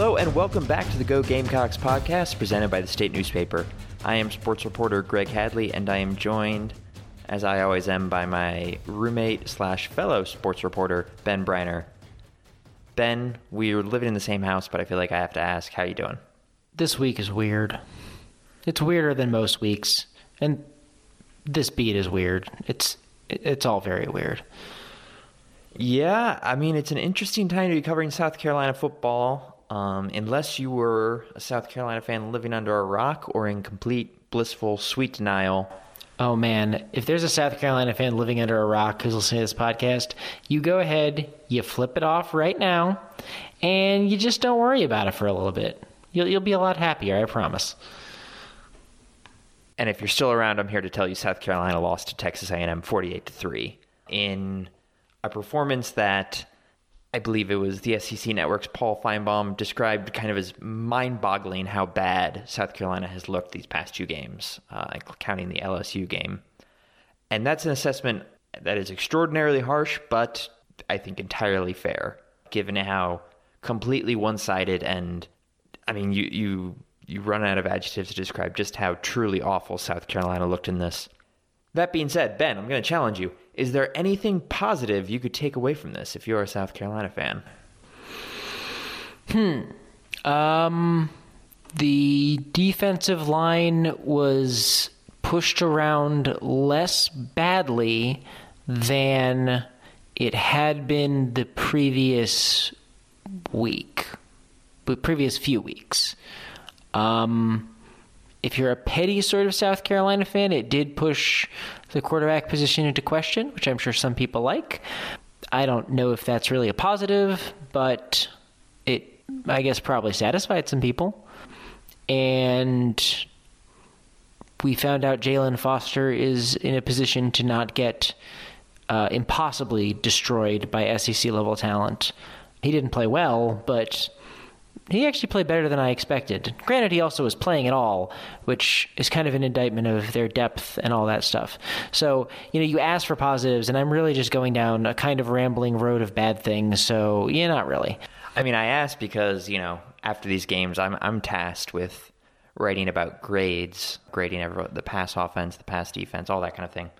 Hello and welcome back to the Go Gamecocks podcast presented by the state newspaper. I am sports reporter Greg Hadley and I am joined, as I always am, by my roommate slash fellow sports reporter Ben Breiner. Ben, we're living in the same house, but I feel like I have to ask, how you doing? This week is weird. It's weirder than most weeks, and this beat is weird. It's it's all very weird. Yeah, I mean it's an interesting time to be covering South Carolina football. Um, unless you were a South Carolina fan living under a rock or in complete blissful sweet denial. Oh man, if there's a South Carolina fan living under a rock who's listening to this podcast, you go ahead, you flip it off right now, and you just don't worry about it for a little bit. You'll you'll be a lot happier, I promise. And if you're still around, I'm here to tell you South Carolina lost to Texas A&M 48 to 3 in a performance that I believe it was the SEC Network's Paul Finebaum described kind of as mind-boggling how bad South Carolina has looked these past two games, uh, counting the LSU game. And that's an assessment that is extraordinarily harsh, but I think entirely fair, given how completely one-sided and I mean, you you you run out of adjectives to describe just how truly awful South Carolina looked in this. That being said, Ben, I'm going to challenge you. Is there anything positive you could take away from this if you're a South Carolina fan? Hmm. Um, the defensive line was pushed around less badly than it had been the previous week, the previous few weeks. Um, if you're a petty sort of South Carolina fan, it did push the quarterback position into question, which I'm sure some people like. I don't know if that's really a positive, but it, I guess, probably satisfied some people. And we found out Jalen Foster is in a position to not get uh, impossibly destroyed by SEC level talent. He didn't play well, but he actually played better than I expected. Granted, he also was playing at all, which is kind of an indictment of their depth and all that stuff. So, you know, you ask for positives, and I'm really just going down a kind of rambling road of bad things. So, yeah, not really. I mean, I asked because you know, after these games, I'm I'm tasked with writing about grades, grading everyone, the pass offense, the pass defense, all that kind of thing.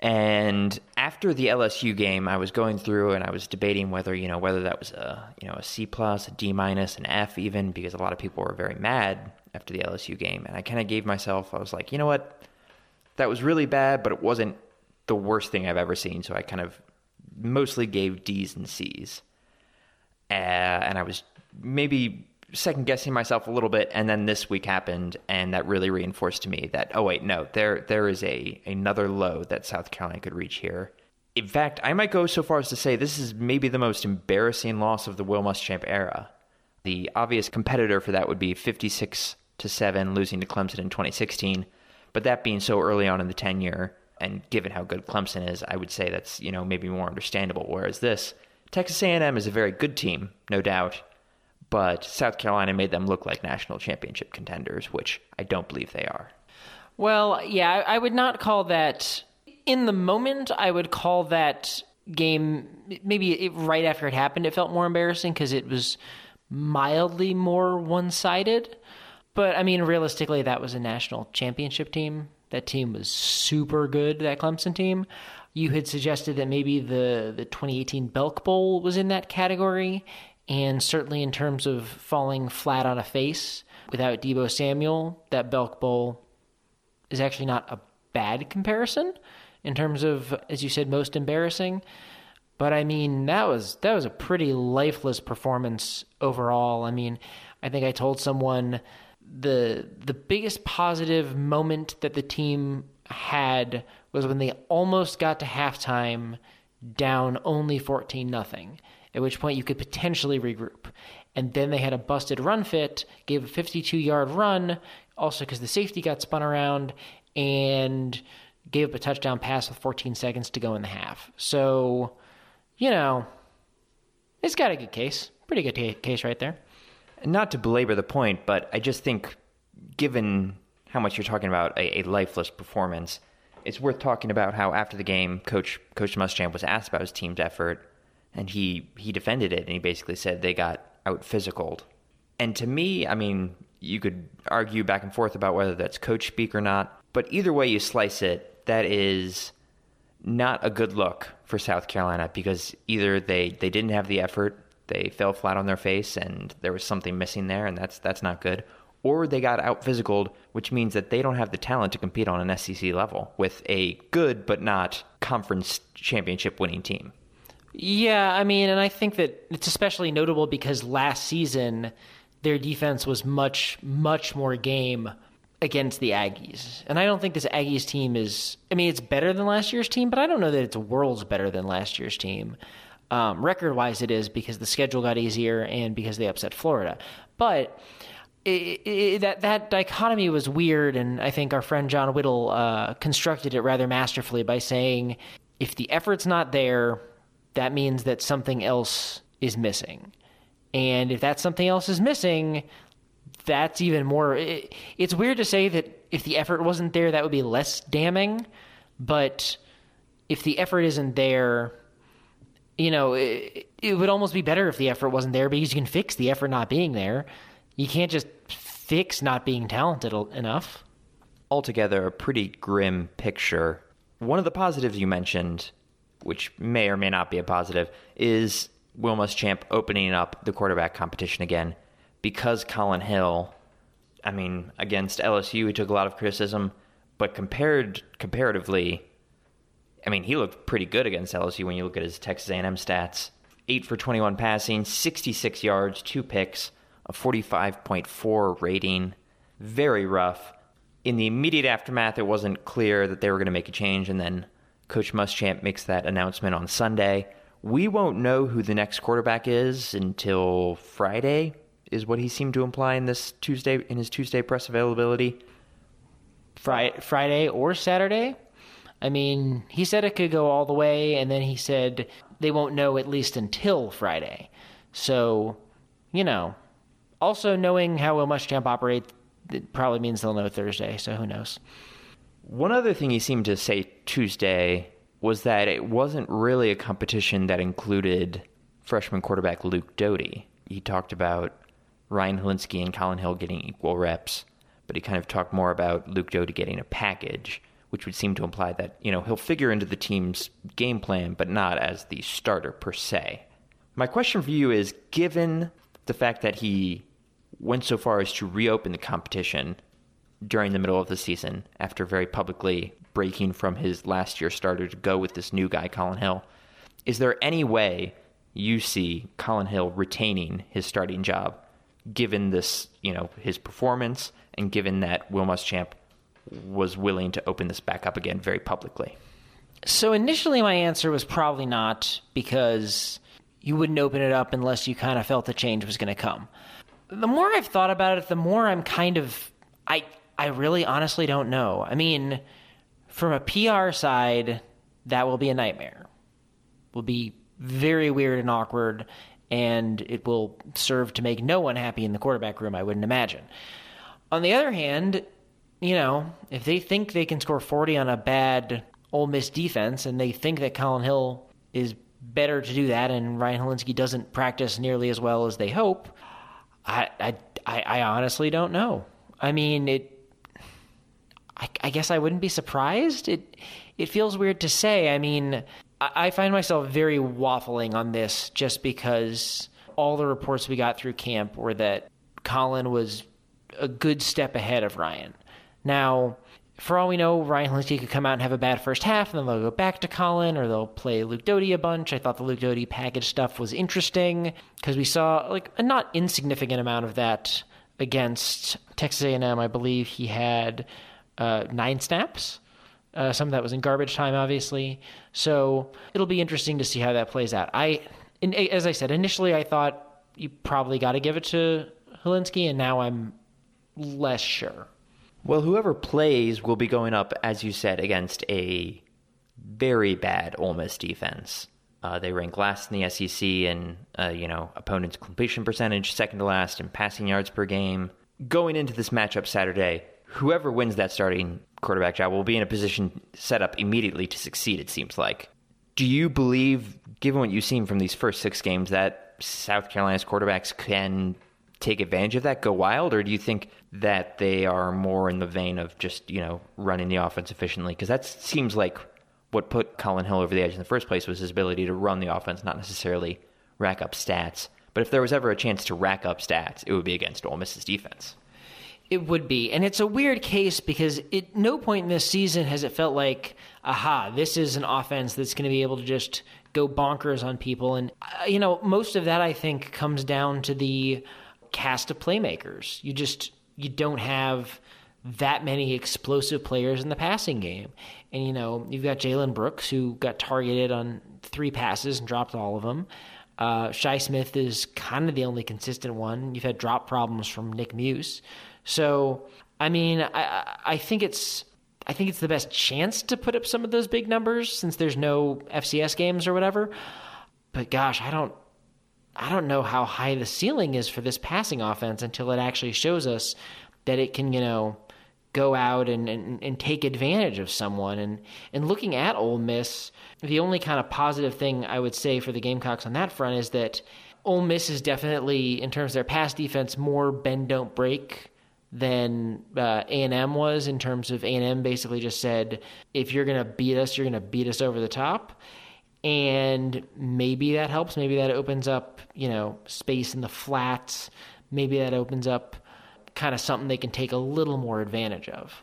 And after the LSU game, I was going through and I was debating whether you know whether that was a you know a C plus, a D minus, an F even because a lot of people were very mad after the LSU game, and I kind of gave myself I was like, you know what, that was really bad, but it wasn't the worst thing I've ever seen. So I kind of mostly gave D's and C's, uh, and I was maybe second guessing myself a little bit and then this week happened and that really reinforced to me that oh wait no there there is a another low that South Carolina could reach here. In fact, I might go so far as to say this is maybe the most embarrassing loss of the Will Muschamp era. The obvious competitor for that would be 56 to 7 losing to Clemson in 2016, but that being so early on in the tenure and given how good Clemson is, I would say that's, you know, maybe more understandable whereas this Texas A&M is a very good team, no doubt, but South Carolina made them look like national championship contenders, which I don't believe they are. Well, yeah, I would not call that in the moment. I would call that game maybe it, right after it happened. It felt more embarrassing because it was mildly more one-sided. But I mean, realistically, that was a national championship team. That team was super good. That Clemson team. You had suggested that maybe the the 2018 Belk Bowl was in that category, and certainly in terms of falling flat on a face without Deebo Samuel, that Belk Bowl is actually not a bad comparison in terms of, as you said, most embarrassing. But I mean, that was that was a pretty lifeless performance overall. I mean, I think I told someone the the biggest positive moment that the team had was when they almost got to halftime down only 14 nothing at which point you could potentially regroup. And then they had a busted run fit, gave a 52 yard run, also because the safety got spun around, and gave up a touchdown pass with 14 seconds to go in the half. So, you know, it's got a good case. Pretty good t- case right there. Not to belabor the point, but I just think, given how much you're talking about a, a lifeless performance, it's worth talking about how after the game, Coach Coach Muschamp was asked about his team's effort and he he defended it and he basically said they got out physicaled. And to me, I mean, you could argue back and forth about whether that's coach speak or not, but either way you slice it, that is not a good look for South Carolina because either they, they didn't have the effort, they fell flat on their face, and there was something missing there, and that's that's not good. Or they got out physicaled, which means that they don't have the talent to compete on an SEC level with a good but not conference championship winning team. Yeah, I mean, and I think that it's especially notable because last season their defense was much, much more game against the Aggies. And I don't think this Aggies team is, I mean, it's better than last year's team, but I don't know that it's worlds better than last year's team. Um, record wise, it is because the schedule got easier and because they upset Florida. But it, it, that that dichotomy was weird, and I think our friend John Whittle uh, constructed it rather masterfully by saying, if the effort's not there, that means that something else is missing. And if that something else is missing, that's even more. It, it's weird to say that if the effort wasn't there, that would be less damning. But if the effort isn't there, you know, it, it would almost be better if the effort wasn't there because you can fix the effort not being there. You can't just fix not being talented enough. Altogether, a pretty grim picture. One of the positives you mentioned, which may or may not be a positive, is Will Muschamp opening up the quarterback competition again because Collin Hill, I mean, against LSU, he took a lot of criticism, but compared comparatively, I mean, he looked pretty good against LSU when you look at his Texas A&M stats. 8 for 21 passing, 66 yards, 2 picks, a 45.4 rating. Very rough. In the immediate aftermath, it wasn't clear that they were going to make a change, and then Coach Muschamp makes that announcement on Sunday. We won't know who the next quarterback is until Friday, is what he seemed to imply in this Tuesday in his Tuesday press availability. Friday, Friday or Saturday. I mean, he said it could go all the way, and then he said they won't know at least until Friday. So, you know, also knowing how Will Muschamp operates it probably means they'll know Thursday. So who knows? One other thing he seemed to say Tuesday was that it wasn't really a competition that included freshman quarterback Luke Doty. He talked about Ryan Hilinski and Collin Hill getting equal reps, but he kind of talked more about Luke Doty getting a package, which would seem to imply that, you know, he'll figure into the team's game plan, but not as the starter per se. My question for you is given the fact that he went so far as to reopen the competition during the middle of the season after very publicly breaking from his last year starter to go with this new guy, Collin Hill. Is there any way you see Collin Hill retaining his starting job, given this, you know, his performance and given that Will Muschamp was willing to open this back up again very publicly? So initially, my answer was probably not because you wouldn't open it up unless you kind of felt the change was going to come. The more I've thought about it, the more I'm kind of I I really honestly don't know. I mean, from a PR side, that will be a nightmare. Will be very weird and awkward, and it will serve to make no one happy in the quarterback room, I wouldn't imagine. On the other hand, you know, if they think they can score 40 on a bad Ole Miss defense and they think that Collin Hill is better to do that and Ryan Hilinski doesn't practice nearly as well as they hope, I, I, I honestly don't know. I mean, it I, I, guess I wouldn't be surprised. It it feels weird to say. I mean, I, I find myself very waffling on this just because all the reports we got through camp were that Collin was a good step ahead of Ryan. Now, for all we know, Ryan Hilinski could come out and have a bad first half, and then they'll go back to Collin, or they'll play Luke Doty a bunch. I thought the Luke Doty package stuff was interesting because we saw like a not insignificant amount of that against Texas A&M. I believe he had uh, nine snaps. Uh, some of that was in garbage time, obviously. So it'll be interesting to see how that plays out. I, in, as I said, initially I thought you probably got to give it to Hilinski, and now I'm less sure. Well, whoever plays will be going up, as you said, against a very bad Ole Miss defense. Uh, they rank last in the SEC in, uh, you know, opponent's completion percentage, second to last in passing yards per game. Going into this matchup Saturday, whoever wins that starting quarterback job will be in a position set up immediately to succeed, it seems like. Do you believe, given what you've seen from these first six games, that South Carolina's quarterbacks can take advantage of that, go wild, or do you think that they are more in the vein of just you know running the offense efficiently? Because that seems like what put Collin Hill over the edge in the first place was his ability to run the offense, not necessarily rack up stats. But if there was ever a chance to rack up stats, it would be against Ole Miss's defense. It would be. And it's a weird case because at no point in this season has it felt like, aha, this is an offense that's going to be able to just go bonkers on people. And, uh, you know, most of that I think comes down to the cast of playmakers. You just, you don't have that many explosive players in the passing game. And, you know, you've got Jalen Brooks, who got targeted on three passes and dropped all of them. Uh, Shi Smith is kind of the only consistent one. You've had drop problems from Nick Muse. So, I mean, I, I think it's I think it's the best chance to put up some of those big numbers since there's no FCS games or whatever. But gosh, I don't I don't know how high the ceiling is for this passing offense until it actually shows us that it can, you know, go out and, and, and take advantage of someone. And, and looking at Ole Miss, the only kind of positive thing I would say for the Gamecocks on that front is that Ole Miss is definitely, in terms of their pass defense, more bend don't break than uh, A&M was in terms of A&M basically just said if you're going to beat us you're going to beat us over the top and maybe that helps maybe that opens up you know space in the flats maybe that opens up kind of something they can take a little more advantage of.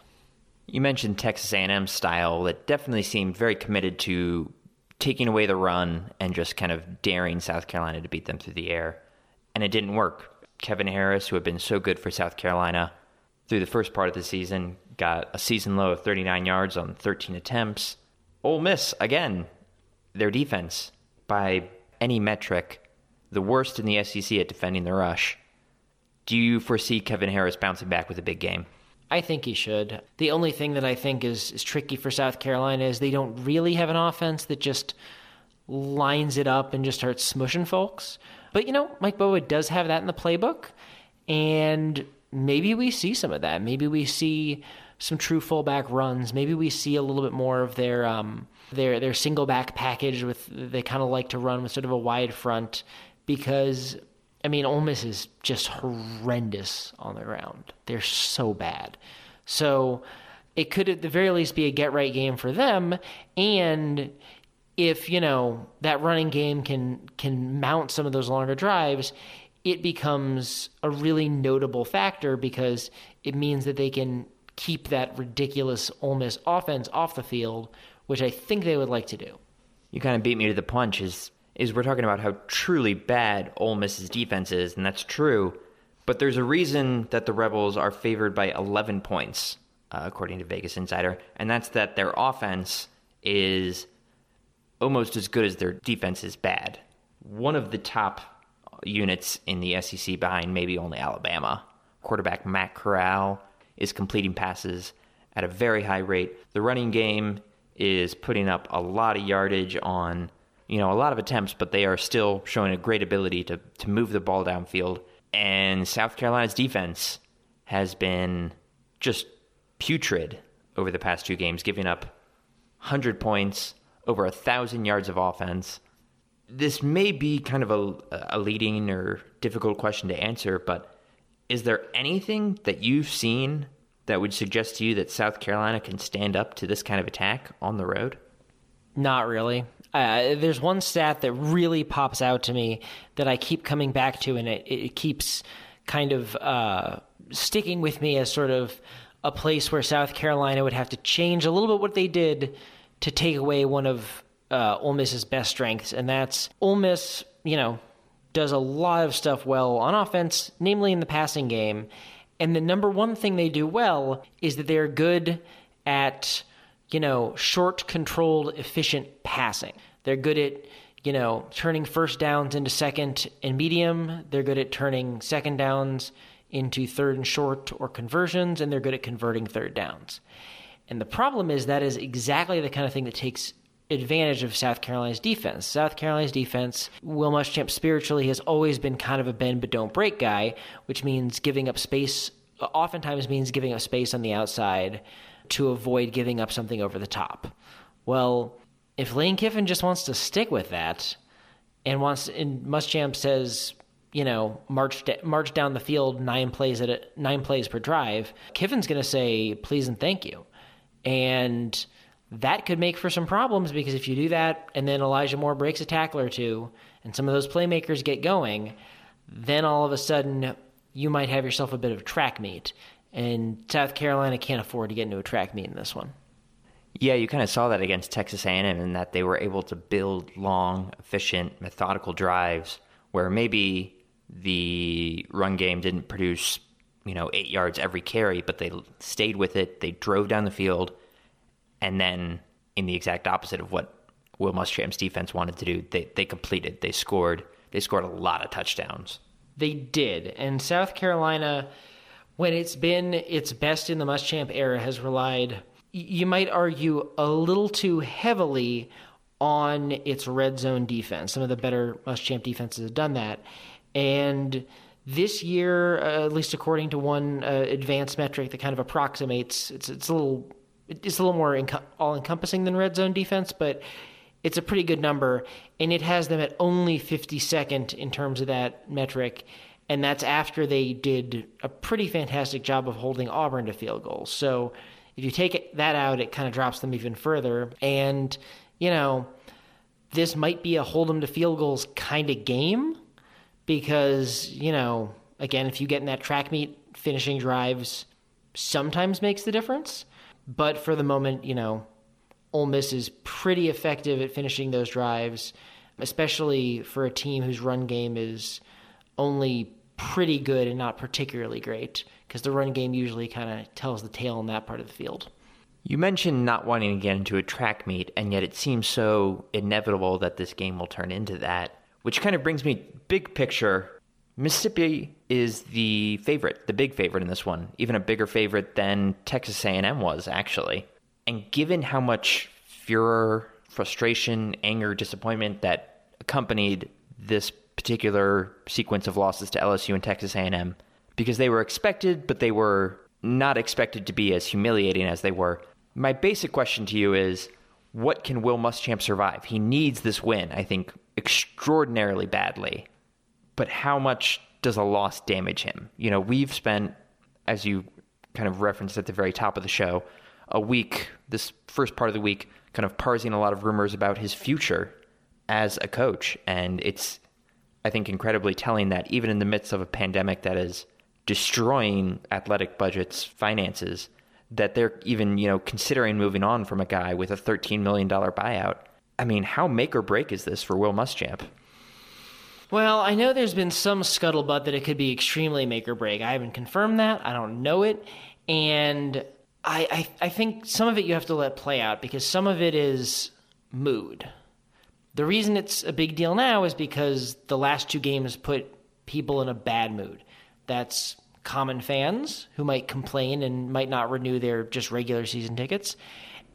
You mentioned Texas A&M style that definitely seemed very committed to taking away the run and just kind of daring South Carolina to beat them through the air. And it didn't work. Kevin Harris, who had been so good for South Carolina through the first part of the season, got a season low of 39 yards on 13 attempts. Ole Miss, again, their defense, by any metric, the worst in the SEC at defending the rush. Do you foresee Kevin Harris bouncing back with a big game? I think he should. The only thing that I think is, is tricky for South Carolina is they don't really have an offense that just lines it up and just starts smushing folks. But you know, Mike Bobo does have that in the playbook, and maybe we see some of that. Maybe we see some true fullback runs. Maybe we see a little bit more of their um, their their single back package with they kind of like to run with sort of a wide front because I mean, Ole Miss is just horrendous on the ground. They're so bad. So it could at the very least be a get right game for them. And if, you know, that running game can can mount some of those longer drives, it becomes a really notable factor because it means that they can keep that ridiculous Ole Miss offense off the field, which I think they would like to do. You kind of beat me to the punch. Is is we're talking about how truly bad Ole Miss's defense is, and that's true. But there's a reason that the Rebels are favored by 11 points, uh, according to Vegas Insider, and that's that their offense is almost as good as their defense is bad. One of the top units in the SEC behind maybe only Alabama. Quarterback Matt Corral is completing passes at a very high rate. The running game is putting up a lot of yardage on you know, a lot of attempts, but they are still showing a great ability to, to move the ball downfield. And South Carolina's defense has been just putrid over the past two games, giving up 100 points, over a 1,000 yards of offense. This may be kind of a, a leading or difficult question to answer, but is there anything that you've seen that would suggest to you that South Carolina can stand up to this kind of attack on the road? Not really. Uh, there's one stat that really pops out to me that I keep coming back to, and it, it keeps kind of uh, sticking with me as sort of a place where South Carolina would have to change a little bit what they did to take away one of uh, Ole Miss's best strengths, and that's Ole Miss. You know, does a lot of stuff well on offense, namely in the passing game. And the number one thing they do well is that they're good at you know, short, controlled, efficient passing. They're good at, you know, turning first downs into second and medium. They're good at turning second downs into third and short or conversions, and they're good at converting third downs. And the problem is that is exactly the kind of thing that takes advantage of South Carolina's defense. South Carolina's defense, Will Muschamp spiritually has always been kind of a bend but don't break guy, which means giving up space, oftentimes means giving up space on the outside to avoid giving up something over the top. Well, if Lane Kiffin just wants to stick with that, and wants and Muschamp says, you know, march march down the field nine plays at a, nine plays per drive. Kiffin's going to say please and thank you, and that could make for some problems because if you do that and then Elijah Moore breaks a tackle or two and some of those playmakers get going, then all of a sudden you might have yourself a bit of track meet. And South Carolina can't afford to get into a track meet in this one. Yeah, you kind of saw that against Texas A&M in that they were able to build long, efficient, methodical drives where maybe the run game didn't produce, you know, 8 yards every carry, but they stayed with it, they drove down the field, and then in the exact opposite of what Will Muschamp's defense wanted to do, they they completed, they scored, they scored a lot of touchdowns. They did. And South Carolina when it's been its best in the Muschamp era has relied you might argue a little too heavily on its red zone defense. Some of the better Muschamp defenses have done that. And this year, uh, at least according to one uh, advanced metric that kind of approximates, it's it's a little it's a little more all encompassing than red zone defense, but it's a pretty good number, and it has them at only 52nd in terms of that metric, and that's after they did a pretty fantastic job of holding Auburn to field goals. So if you take that out, it kind of drops them even further. And, you know, this might be a hold them to field goals kind of game because, you know, again, if you get in that track meet, finishing drives sometimes makes the difference. But for the moment, you know, Ole Miss is pretty effective at finishing those drives, especially for a team whose run game is only pretty good and not particularly great because the run game usually kind of tells the tale in that part of the field. You mentioned not wanting to get into a track meet, and yet it seems so inevitable that this game will turn into that. Which kind of brings me big picture. Mississippi is the favorite, the big favorite in this one, even a bigger favorite than Texas A&M was actually. And given how much furor, frustration, anger, disappointment that accompanied this particular sequence of losses to LSU and Texas A&M, because they were expected, but they were not expected to be as humiliating as they were. My basic question to you is what can Will Muschamp survive? He needs this win, I think, extraordinarily badly. But how much does a loss damage him? You know, we've spent, as you kind of referenced at the very top of the show, a week, this first part of the week, kind of parsing a lot of rumors about his future as a coach. And it's, I think, incredibly telling that even in the midst of a pandemic that is destroying athletic budgets, finances, that they're even, you know, considering moving on from a guy with a $13 million buyout. I mean, how make or break is this for Will Muschamp? Well, I know there's been some scuttlebutt that it could be extremely make or break. I haven't confirmed that. I don't know it. And I, I, I think some of it you have to let play out because some of it is mood. The reason it's a big deal now is because the last two games put people in a bad mood. That's common fans who might complain and might not renew their just regular season tickets.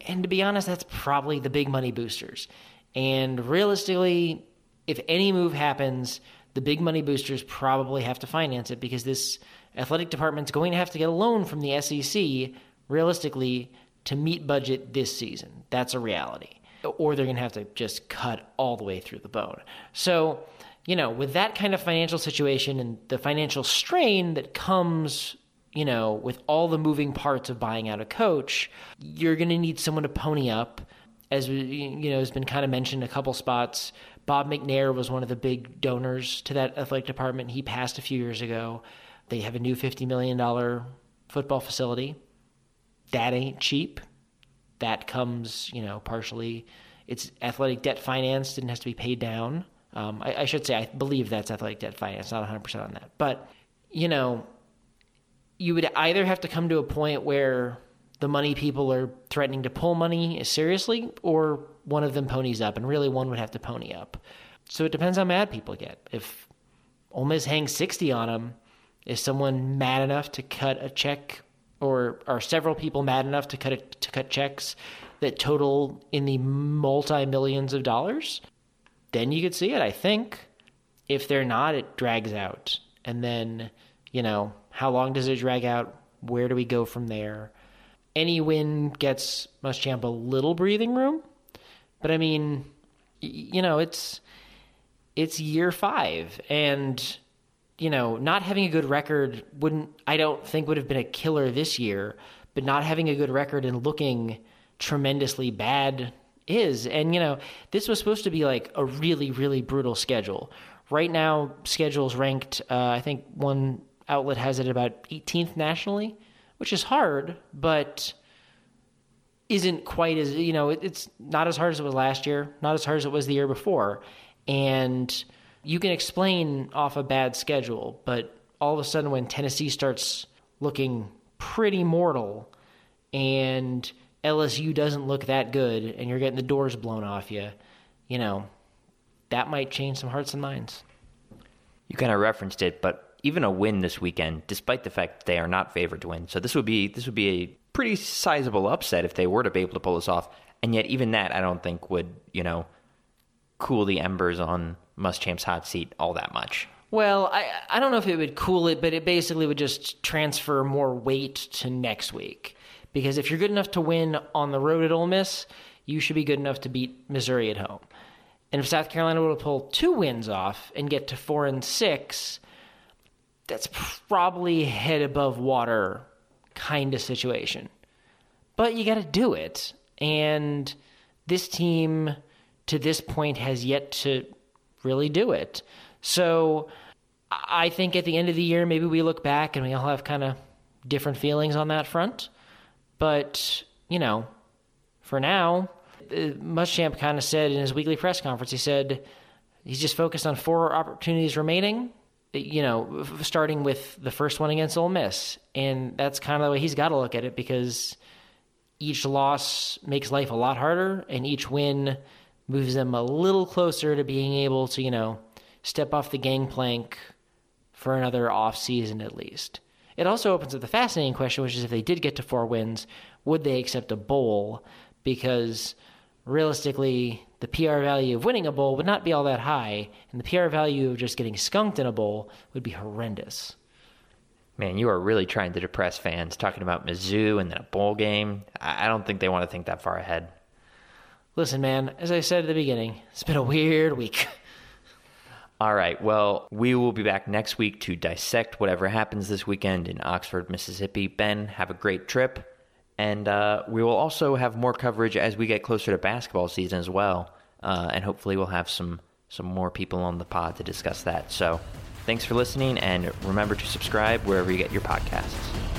And to be honest, that's probably the big money boosters. And realistically, if any move happens, the big money boosters probably have to finance it because this athletic department's going to have to get a loan from the SEC, realistically, to meet budget this season. That's a reality. Or they're going to have to just cut all the way through the bone. So you know, with that kind of financial situation and the financial strain that comes, you know, with all the moving parts of buying out a coach, you're going to need someone to pony up. As you know, has been kind of mentioned a couple spots. Bob McNair was one of the big donors to that athletic department. He passed a few years ago. They have a new $50 million football facility. That ain't cheap. That comes, you know, partially. It's athletic debt financed and has to be paid down. Um, I, I, should say, I believe that's athletic debt finance, not 100% on that. But, you know, you would either have to come to a point where the money people are threatening to pull money seriously, or one of them ponies up, and really one would have to pony up. So it depends how mad people get. If Ole Miss hangs 60 on them, is someone mad enough to cut a check, or are several people mad enough to cut a, to cut checks that total in the multi millions of dollars? Then you could see it, I think. If they're not, it drags out. And then, you know, how long does it drag out? Where do we go from there? Any win gets Muschamp a little breathing room. But I mean, you know, it's it's year five. And, you know, not having a good record wouldn't, I don't think, would have been a killer this year, but not having a good record and looking tremendously bad is. And, you know, this was supposed to be like a really, really brutal schedule. Right now, schedule's ranked, uh, I think one outlet has it about 18th nationally, which is hard, but isn't quite as you know it's not as hard as it was last year not as hard as it was the year before and you can explain off a bad schedule but all of a sudden when tennessee starts looking pretty mortal and lsu doesn't look that good and you're getting the doors blown off you you know that might change some hearts and minds you kind of referenced it but even a win this weekend despite the fact that they are not favored to win so this would be this would be a pretty sizable upset if they were to be able to pull this off. And yet, even that, I don't think would, you know, cool the embers on Muschamp's hot seat all that much. Well, I I don't know if it would cool it, but it basically would just transfer more weight to next week. Because if you're good enough to win on the road at Ole Miss, you should be good enough to beat Missouri at home. And if South Carolina were to pull two wins off and get to four and six, that's probably head above water kind of situation. But you got to do it. And this team to this point has yet to really do it. So I think at the end of the year, maybe we look back and we all have kind of different feelings on that front. But, you know, for now, uh, Muschamp kind of said in his weekly press conference, he said he's just focused on four opportunities remaining you know, starting with the first one against Ole Miss. And that's kind of the way he's got to look at it because each loss makes life a lot harder, and each win moves them a little closer to being able to, you know, step off the gangplank for another off season at least. It also opens up the fascinating question, which is if they did get to four wins, would they accept a bowl? Because realistically, the PR value of winning a bowl would not be all that high, and the PR value of just getting skunked in a bowl would be horrendous. Man, you are really trying to depress fans talking about Mizzou and then a bowl game. I don't think they want to think that far ahead. Listen, man, as I said at the beginning, it's been a weird week. All right, well, we will be back next week to dissect whatever happens this weekend in Oxford, Mississippi. Ben, have a great trip. And uh, we will also have more coverage as we get closer to basketball season as well. Uh, and hopefully, we'll have some, some more people on the pod to discuss that. So, thanks for listening, and remember to subscribe wherever you get your podcasts.